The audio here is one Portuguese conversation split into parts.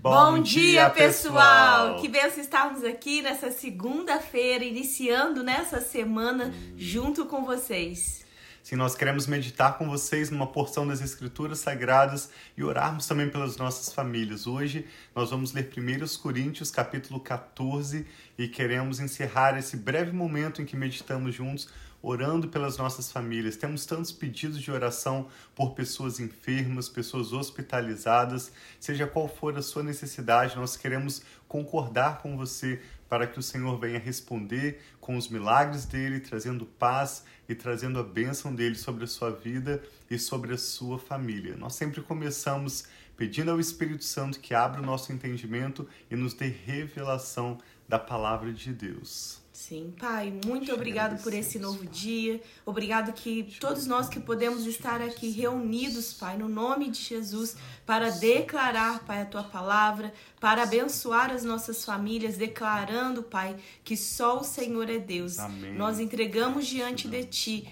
Bom, dia, pessoal! Que benção estarmos aqui nessa segunda-feira, iniciando nessa semana junto com vocês. Sim, nós queremos meditar com vocês numa porção das Escrituras Sagradas e orarmos também pelas nossas famílias. Hoje nós vamos ler 1 Coríntios, capítulo 14, e queremos encerrar esse breve momento em que meditamos juntos orando pelas nossas famílias. Temos tantos pedidos de oração por pessoas enfermas, pessoas hospitalizadas, seja qual for a sua necessidade, nós queremos concordar com você para que o Senhor venha responder com os milagres dele, trazendo paz e trazendo a bênção dele sobre a sua vida e sobre a sua família. Nós sempre começamos pedindo ao Espírito Santo que abra o nosso entendimento e nos dê revelação da palavra de Deus. Sim, Pai, muito obrigado por esse novo dia. Obrigado que todos nós que podemos estar aqui reunidos, Pai, no nome de Jesus, para declarar, Pai, a tua palavra, para abençoar as nossas famílias, declarando, Pai, que só o Senhor é Deus. Amém. Nós entregamos diante de ti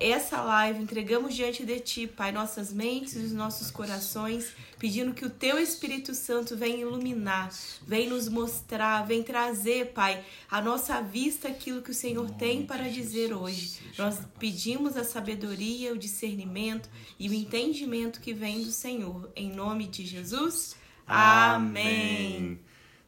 essa live, entregamos diante de Ti, Pai, nossas mentes e os nossos corações, pedindo que o Teu Espírito Santo venha iluminar, venha nos mostrar, venha trazer, Pai, a nossa vista aquilo que o Senhor tem para dizer hoje. Nós pedimos a sabedoria, o discernimento e o entendimento que vem do Senhor. Em nome de Jesus. Amém.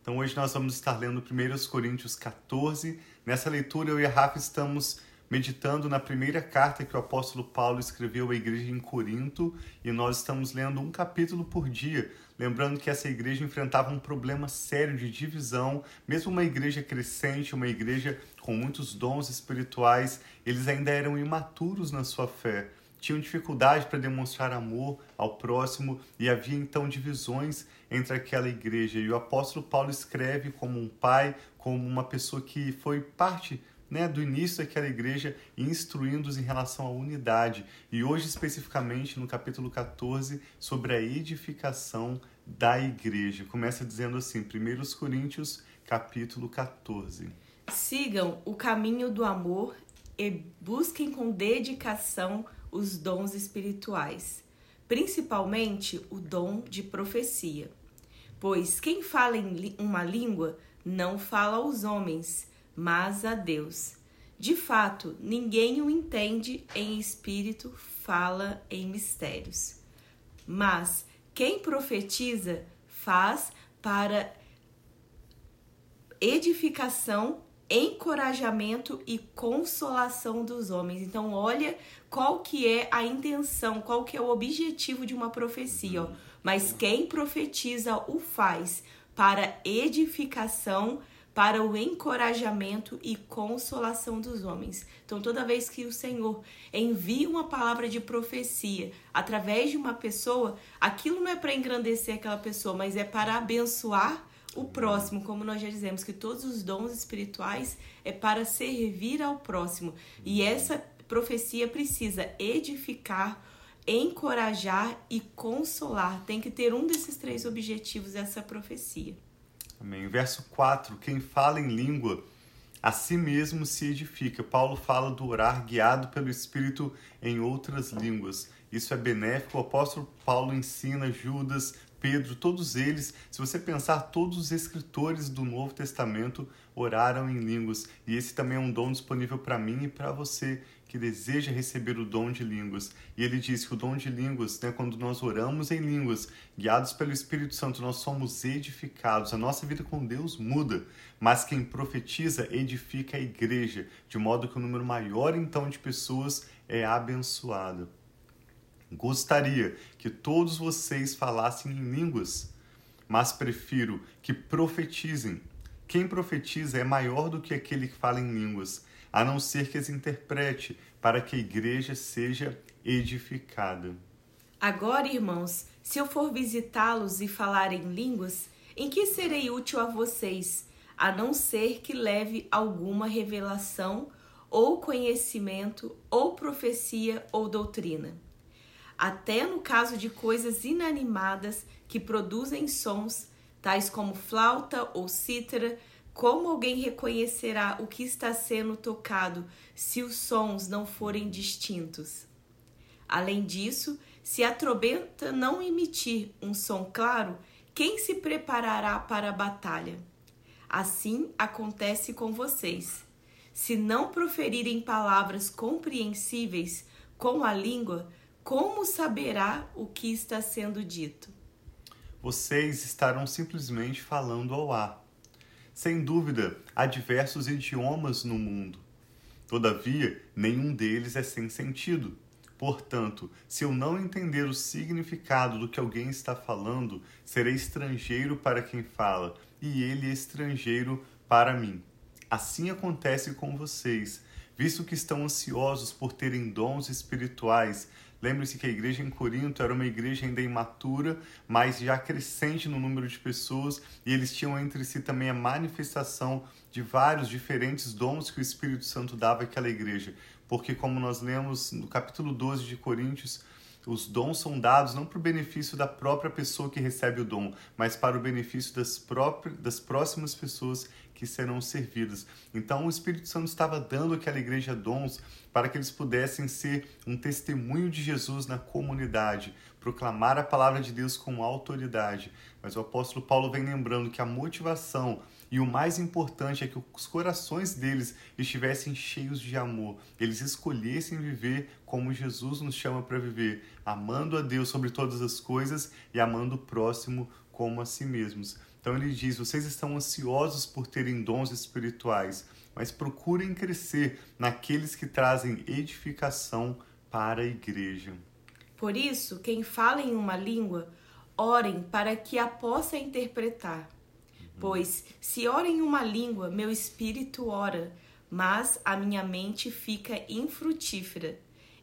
Então hoje nós vamos estar lendo 1 Coríntios 14. Nessa leitura eu e a Rafa estamos meditando na primeira carta que o apóstolo Paulo escreveu à igreja em Corinto e nós estamos lendo um capítulo por dia, lembrando que essa igreja enfrentava um problema sério de divisão, mesmo uma igreja crescente, uma igreja com muitos dons espirituais, eles ainda eram imaturos na sua fé. Tinham dificuldade para demonstrar amor ao próximo e havia então divisões entre aquela igreja. E o apóstolo Paulo escreve como um pai, como uma pessoa que foi parte né, do início daquela igreja, instruindo-os em relação à unidade. E hoje, especificamente, no capítulo 14, sobre a edificação da igreja. Começa dizendo assim, 1 Coríntios, capítulo 14. Sigam o caminho do amor e busquem com dedicação os dons espirituais, principalmente o dom de profecia. Pois quem fala em uma língua não fala aos homens, mas a Deus. De fato, ninguém o entende em espírito, fala em mistérios. Mas quem profetiza faz para edificação, encorajamento e consolação dos homens. Então, olha qual que é a intenção, qual que é o objetivo de uma profecia. Ó. Mas quem profetiza o faz para edificação, para o encorajamento e consolação dos homens. Então, toda vez que o Senhor envia uma palavra de profecia através de uma pessoa, aquilo não é para engrandecer aquela pessoa, mas é para abençoar o próximo, como nós já dizemos, que todos os dons espirituais é para servir ao próximo. E essa profecia precisa edificar, encorajar e consolar. Tem que ter um desses três objetivos essa profecia. Amém. Verso 4: Quem fala em língua, a si mesmo se edifica. Paulo fala do orar guiado pelo Espírito em outras línguas. Isso é benéfico. O apóstolo Paulo ensina Judas, Pedro, todos eles, se você pensar, todos os escritores do Novo Testamento oraram em línguas. E esse também é um dom disponível para mim e para você que deseja receber o dom de línguas. E ele diz que o dom de línguas, né, quando nós oramos em línguas, guiados pelo Espírito Santo, nós somos edificados. A nossa vida com Deus muda. Mas quem profetiza edifica a igreja, de modo que o número maior então de pessoas é abençoado. Gostaria que todos vocês falassem em línguas, mas prefiro que profetizem. Quem profetiza é maior do que aquele que fala em línguas, a não ser que as interprete, para que a igreja seja edificada. Agora, irmãos, se eu for visitá-los e falar em línguas, em que serei útil a vocês, a não ser que leve alguma revelação, ou conhecimento, ou profecia, ou doutrina? até no caso de coisas inanimadas que produzem sons, tais como flauta ou cítara, como alguém reconhecerá o que está sendo tocado se os sons não forem distintos? Além disso, se a trombeta não emitir um som claro, quem se preparará para a batalha? Assim acontece com vocês. Se não proferirem palavras compreensíveis com a língua, como saberá o que está sendo dito? Vocês estarão simplesmente falando ao ar. Sem dúvida, há diversos idiomas no mundo. Todavia, nenhum deles é sem sentido. Portanto, se eu não entender o significado do que alguém está falando, serei estrangeiro para quem fala, e ele é estrangeiro para mim. Assim acontece com vocês, visto que estão ansiosos por terem dons espirituais. Lembre-se que a igreja em Corinto era uma igreja ainda imatura, mas já crescente no número de pessoas, e eles tinham entre si também a manifestação de vários diferentes dons que o Espírito Santo dava àquela igreja. Porque, como nós lemos no capítulo 12 de Coríntios, os dons são dados não para o benefício da própria pessoa que recebe o dom, mas para o benefício das, próprias, das próximas pessoas que serão servidas. Então, o Espírito Santo estava dando àquela igreja dons para que eles pudessem ser um testemunho de Jesus na comunidade, proclamar a palavra de Deus com autoridade. Mas o apóstolo Paulo vem lembrando que a motivação e o mais importante é que os corações deles estivessem cheios de amor. Eles escolhessem viver como Jesus nos chama para viver, amando a Deus sobre todas as coisas e amando o próximo como a si mesmos. Então ele diz: vocês estão ansiosos por terem dons espirituais, mas procurem crescer naqueles que trazem edificação para a igreja. Por isso, quem fala em uma língua, orem para que a possa interpretar. Pois, se oro em uma língua, meu espírito ora, mas a minha mente fica infrutífera.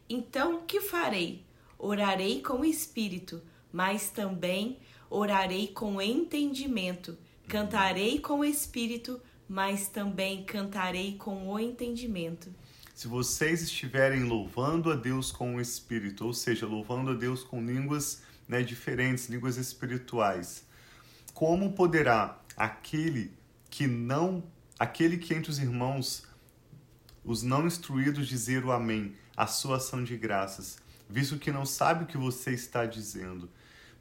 Então, que farei? Orarei com espírito, mas também orarei com entendimento. Cantarei com espírito, mas também cantarei com o entendimento. Se vocês estiverem louvando a Deus com o espírito, ou seja, louvando a Deus com línguas né, diferentes, línguas espirituais, como poderá aquele que não, aquele que entre os irmãos, os não instruídos dizer o amém, a sua ação de graças, visto que não sabe o que você está dizendo.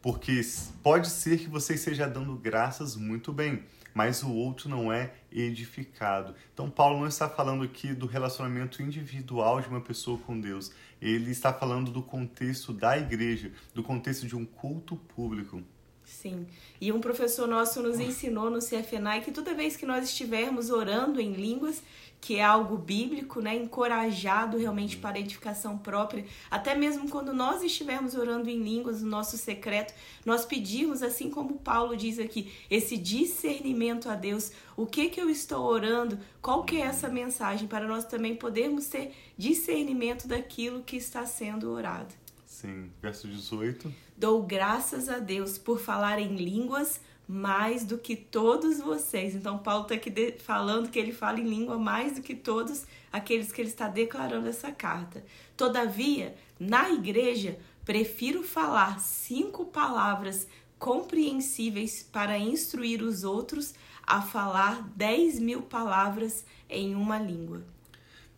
Porque pode ser que você esteja dando graças muito bem, mas o outro não é edificado. Então, Paulo não está falando aqui do relacionamento individual de uma pessoa com Deus. Ele está falando do contexto da igreja, do contexto de um culto público. Sim. E um professor nosso nos ensinou no CFNAI que toda vez que nós estivermos orando em línguas, que é algo bíblico, né, encorajado realmente para a edificação própria, até mesmo quando nós estivermos orando em línguas, no nosso secreto, nós pedimos, assim como Paulo diz aqui, esse discernimento a Deus, o que que eu estou orando, qual que é essa mensagem, para nós também podermos ter discernimento daquilo que está sendo orado. Sim, verso 18. Dou graças a Deus por falar em línguas mais do que todos vocês. Então, Paulo está aqui falando que ele fala em língua mais do que todos aqueles que ele está declarando essa carta. Todavia, na igreja, prefiro falar cinco palavras compreensíveis para instruir os outros a falar dez mil palavras em uma língua.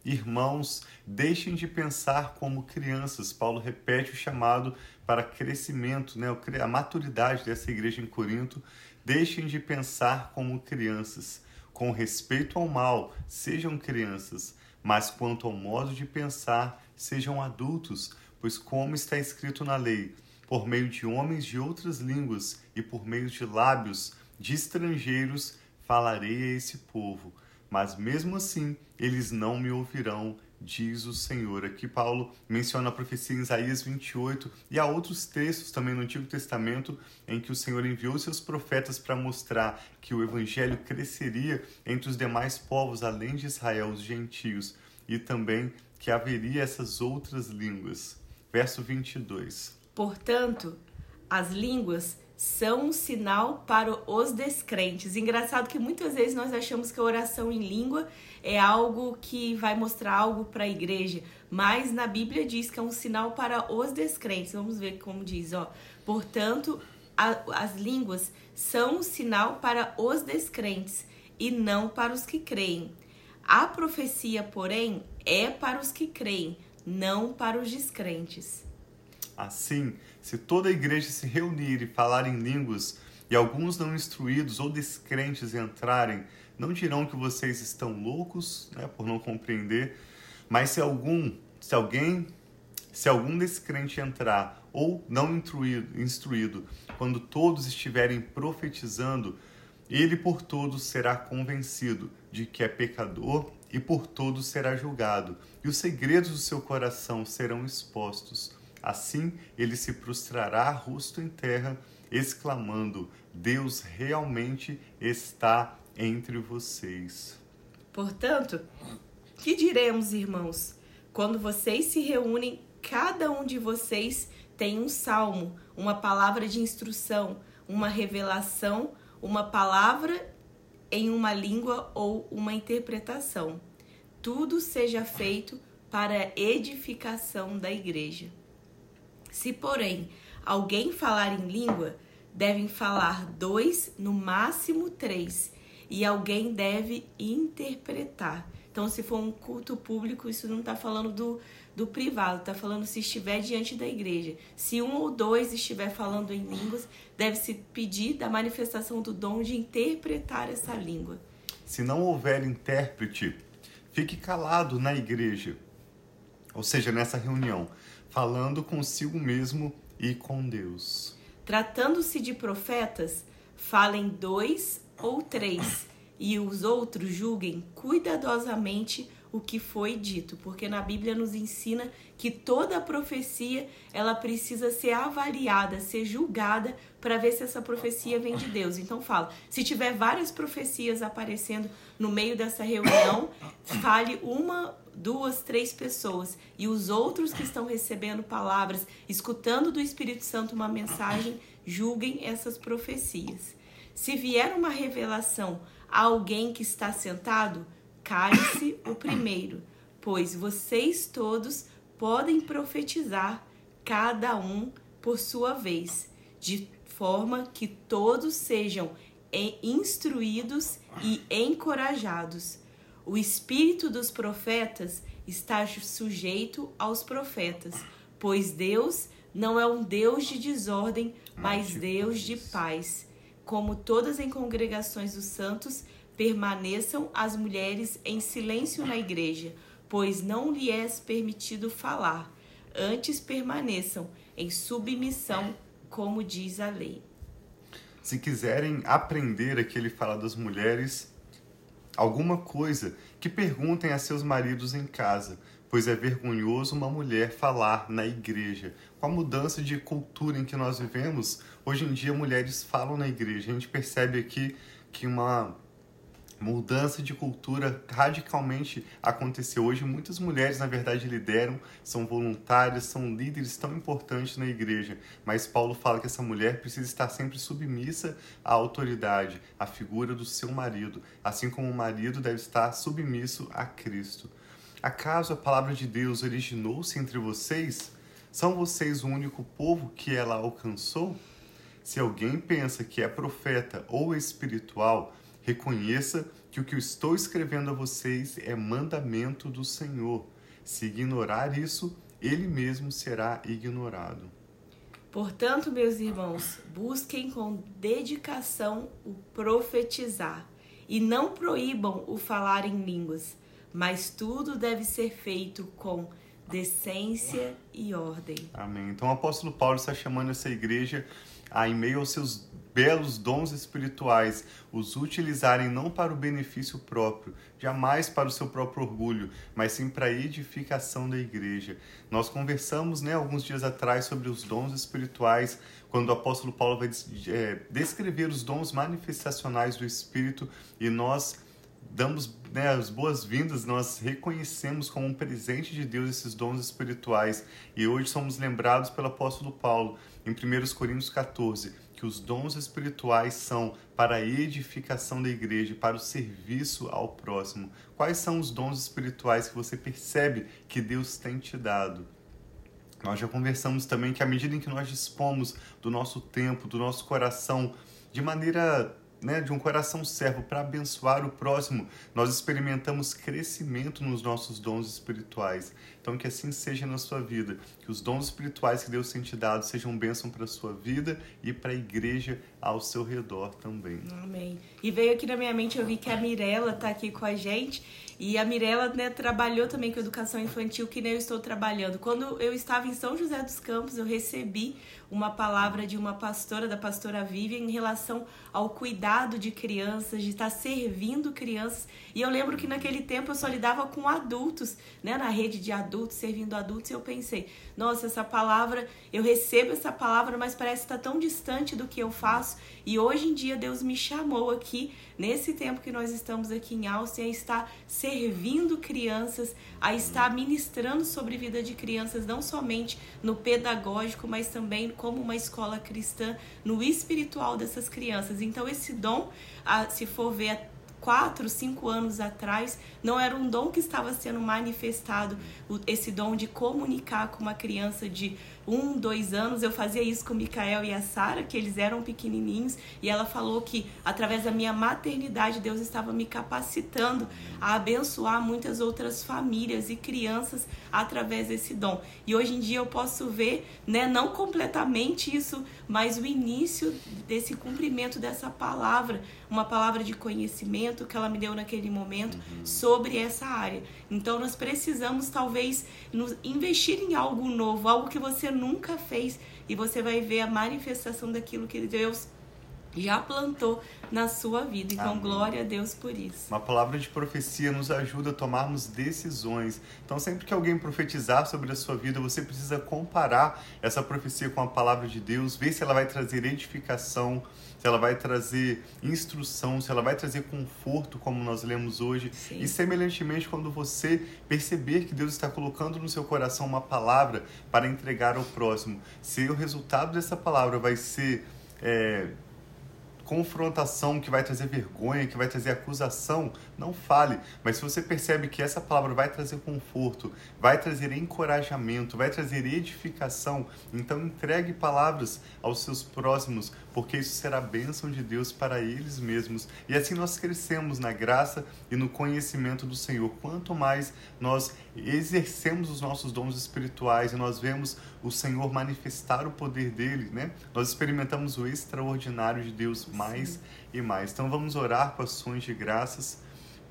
Irmãos, deixem de pensar como crianças. Paulo repete o chamado para crescimento, né? a maturidade dessa igreja em Corinto. Deixem de pensar como crianças. Com respeito ao mal, sejam crianças, mas quanto ao modo de pensar, sejam adultos, pois, como está escrito na lei, por meio de homens de outras línguas e por meio de lábios de estrangeiros, falarei a esse povo mas mesmo assim eles não me ouvirão, diz o Senhor. Aqui Paulo menciona a profecia em Isaías 28 e há outros textos também no Antigo Testamento em que o Senhor enviou seus profetas para mostrar que o evangelho cresceria entre os demais povos além de Israel, os gentios, e também que haveria essas outras línguas. Verso 22. Portanto, as línguas são um sinal para os descrentes. Engraçado que muitas vezes nós achamos que a oração em língua é algo que vai mostrar algo para a igreja, mas na Bíblia diz que é um sinal para os descrentes. Vamos ver como diz, ó. Portanto, a, as línguas são um sinal para os descrentes e não para os que creem. A profecia, porém, é para os que creem, não para os descrentes. Assim, se toda a igreja se reunir e falar em línguas, e alguns não instruídos ou descrentes entrarem, não dirão que vocês estão loucos, né, por não compreender, mas se algum, se alguém, se algum descrente entrar ou não instruído, instruído, quando todos estiverem profetizando, ele por todos será convencido de que é pecador e por todos será julgado, e os segredos do seu coração serão expostos. Assim ele se prostrará rosto em terra, exclamando: Deus realmente está entre vocês. Portanto, que diremos, irmãos? Quando vocês se reúnem, cada um de vocês tem um salmo, uma palavra de instrução, uma revelação, uma palavra em uma língua ou uma interpretação. Tudo seja feito para edificação da igreja. Se, porém, alguém falar em língua, devem falar dois, no máximo três, e alguém deve interpretar. Então, se for um culto público, isso não está falando do, do privado, está falando se estiver diante da igreja. Se um ou dois estiver falando em línguas, deve-se pedir da manifestação do dom de interpretar essa língua. Se não houver intérprete, fique calado na igreja, ou seja, nessa reunião, falando consigo mesmo e com Deus. Tratando-se de profetas, falem dois ou três, e os outros julguem cuidadosamente o que foi dito, porque na Bíblia nos ensina que toda profecia ela precisa ser avaliada, ser julgada para ver se essa profecia vem de Deus. Então fala, se tiver várias profecias aparecendo no meio dessa reunião, fale uma, duas, três pessoas e os outros que estão recebendo palavras, escutando do Espírito Santo uma mensagem, julguem essas profecias. Se vier uma revelação a alguém que está sentado, cale-se o primeiro, pois vocês todos podem profetizar, cada um por sua vez, de forma que todos sejam instruídos e encorajados. O espírito dos profetas está sujeito aos profetas, pois Deus não é um Deus de desordem, mas Deus de paz. Como todas em congregações dos santos, permaneçam as mulheres em silêncio na igreja, pois não lhe é permitido falar. Antes permaneçam em submissão, como diz a lei. Se quiserem aprender aqui ele fala das mulheres, alguma coisa, que perguntem a seus maridos em casa, pois é vergonhoso uma mulher falar na igreja. Com a mudança de cultura em que nós vivemos, hoje em dia mulheres falam na igreja. A gente percebe aqui que uma mudança de cultura radicalmente aconteceu. Hoje, muitas mulheres, na verdade, lideram, são voluntárias, são líderes tão importantes na igreja. Mas Paulo fala que essa mulher precisa estar sempre submissa à autoridade, à figura do seu marido, assim como o marido deve estar submisso a Cristo. Acaso a palavra de Deus originou-se entre vocês? São vocês o único povo que ela alcançou? Se alguém pensa que é profeta ou espiritual, Reconheça que o que eu estou escrevendo a vocês é mandamento do Senhor. Se ignorar isso, ele mesmo será ignorado. Portanto, meus irmãos, busquem com dedicação o profetizar e não proíbam o falar em línguas, mas tudo deve ser feito com decência e ordem. Amém. Então o apóstolo Paulo está chamando essa igreja a, em meio aos seus belos dons espirituais, os utilizarem não para o benefício próprio, jamais para o seu próprio orgulho, mas sim para a edificação da igreja. Nós conversamos né, alguns dias atrás sobre os dons espirituais, quando o apóstolo Paulo vai é, descrever os dons manifestacionais do Espírito e nós damos né, as boas-vindas, nós reconhecemos como um presente de Deus esses dons espirituais e hoje somos lembrados pelo apóstolo Paulo em 1 Coríntios 14 que os dons espirituais são para a edificação da igreja, para o serviço ao próximo. Quais são os dons espirituais que você percebe que Deus tem te dado? Nós já conversamos também que à medida em que nós dispomos do nosso tempo, do nosso coração, de maneira né, de um coração servo para abençoar o próximo, nós experimentamos crescimento nos nossos dons espirituais. Então, que assim seja na sua vida, que os dons espirituais que Deus tem te dado sejam bênção para a sua vida e para a igreja ao seu redor também. Amém. E veio aqui na minha mente, eu vi que a Mirella está aqui com a gente e a Mirella né, trabalhou também com educação infantil, que nem eu estou trabalhando. Quando eu estava em São José dos Campos, eu recebi uma palavra de uma pastora, da pastora Vivian, em relação ao cuidado de crianças, de estar servindo crianças. E eu lembro que naquele tempo eu só lidava com adultos, né, na rede de adultos, servindo adultos, e eu pensei, nossa, essa palavra, eu recebo essa palavra, mas parece estar tão distante do que eu faço. E hoje em dia Deus me chamou aqui, nesse tempo que nós estamos aqui em Austin, a estar servindo crianças, a estar ministrando sobre vida de crianças, não somente no pedagógico, mas também como uma escola cristã, no espiritual dessas crianças. Então, esse dom, se for ver quatro, cinco anos atrás, não era um dom que estava sendo manifestado, esse dom de comunicar com uma criança de um, dois anos. Eu fazia isso com o Mikael e a Sara, que eles eram pequenininhos, e ela falou que através da minha maternidade, Deus estava me capacitando a abençoar muitas outras famílias e crianças através desse dom. E hoje em dia eu posso ver, né, não completamente isso, mas o início desse cumprimento dessa palavra, uma palavra de conhecimento que ela me deu naquele momento sobre essa área. Então nós precisamos talvez investir em algo novo, algo que você nunca fez. E você vai ver a manifestação daquilo que Deus já plantou na sua vida. Então, Amém. glória a Deus por isso. Uma palavra de profecia nos ajuda a tomarmos decisões. Então, sempre que alguém profetizar sobre a sua vida, você precisa comparar essa profecia com a palavra de Deus, ver se ela vai trazer edificação, se ela vai trazer instrução, se ela vai trazer conforto, como nós lemos hoje. Sim. E semelhantemente, quando você perceber que Deus está colocando no seu coração uma palavra para entregar ao próximo, se o resultado dessa palavra vai ser é, confrontação que vai trazer vergonha, que vai trazer acusação, não fale. Mas se você percebe que essa palavra vai trazer conforto, vai trazer encorajamento, vai trazer edificação, então entregue palavras aos seus próximos, porque isso será bênção de Deus para eles mesmos. E assim nós crescemos na graça e no conhecimento do Senhor. Quanto mais nós exercemos os nossos dons espirituais e nós vemos o Senhor manifestar o poder dele, né? Nós experimentamos o extraordinário de Deus mais Sim. e mais. Então vamos orar com ações de graças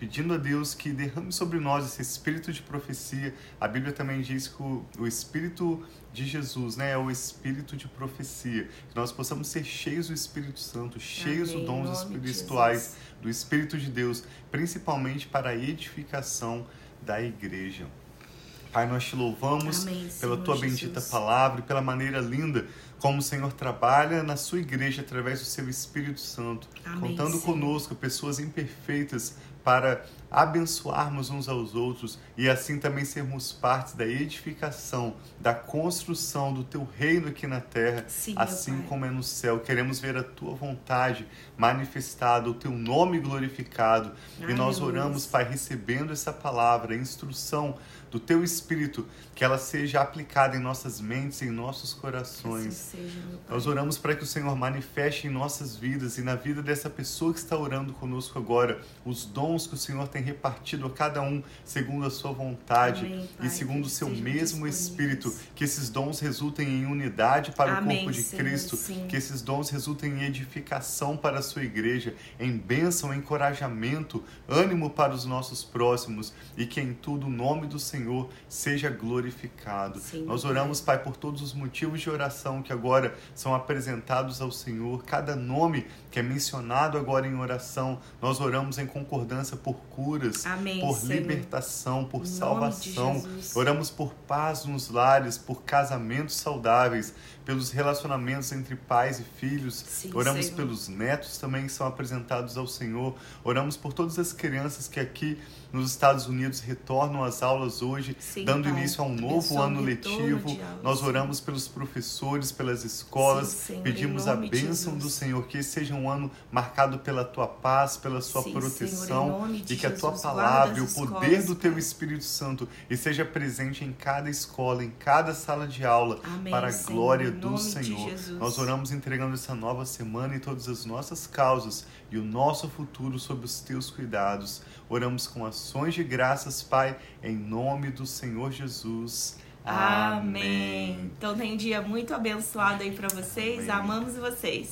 pedindo a Deus que derrame sobre nós esse espírito de profecia. A Bíblia também diz que o, o espírito de Jesus, né, é o espírito de profecia. Que nós possamos ser cheios do Espírito Santo, cheios Amém. de dons espirituais do Espírito de Deus, principalmente para a edificação da igreja. Pai, nós te louvamos Amém, pela tua Jesus. bendita palavra e pela maneira linda como o Senhor trabalha na sua igreja através do seu Espírito Santo, Amém, contando Senhor. conosco pessoas imperfeitas para abençoarmos uns aos outros e assim também sermos parte da edificação, da construção do teu reino aqui na terra, Sim, assim como é no céu. Queremos ver a tua vontade manifestada, o teu nome glorificado. Ai, e nós oramos, Pai, recebendo essa palavra, a instrução do teu espírito, que ela seja aplicada em nossas mentes, em nossos corações. Assim seja, nós oramos para que o Senhor manifeste em nossas vidas e na vida dessa pessoa que está orando conosco agora os dons que o Senhor tem repartido a cada um segundo a sua vontade Amém, Pai, e segundo o seu mesmo espírito, que esses dons resultem em unidade para Amém, o corpo de Senhor, Cristo, sim. que esses dons resultem em edificação para a sua igreja, em bênção, encorajamento, ânimo para os nossos próximos. E que em tudo o nome do Senhor seja glorificado. Sim, Nós oramos, Pai, por todos os motivos de oração que agora são apresentados ao Senhor, cada nome que é mencionado agora em oração, nós oramos em concordância por curas, Amém, por Senhor. libertação, por salvação. Oramos por paz nos lares, por casamentos saudáveis, pelos relacionamentos entre pais e filhos. Sim, Oramos Senhor. pelos netos também que são apresentados ao Senhor. Oramos por todas as crianças que aqui nos Estados Unidos retornam às aulas hoje, Sim, dando pai. início a um novo ano letivo. Nós oramos pelos professores, pelas escolas, Sim, pedimos a bênção do Senhor, que esse seja um ano marcado pela tua paz, pela sua proteção Senhor, e que a tua palavra e o poder escolas, do teu Espírito Santo esteja presente em cada escola, em cada sala de aula, Amém, para a glória do Senhor. Nós oramos entregando essa nova semana e todas as nossas causas e o nosso futuro sob os teus cuidados. Oramos com ações de graças, Pai, em nome do Senhor Jesus. Amém. Amém. Então tem um dia muito abençoado aí para vocês. Amém. Amamos vocês.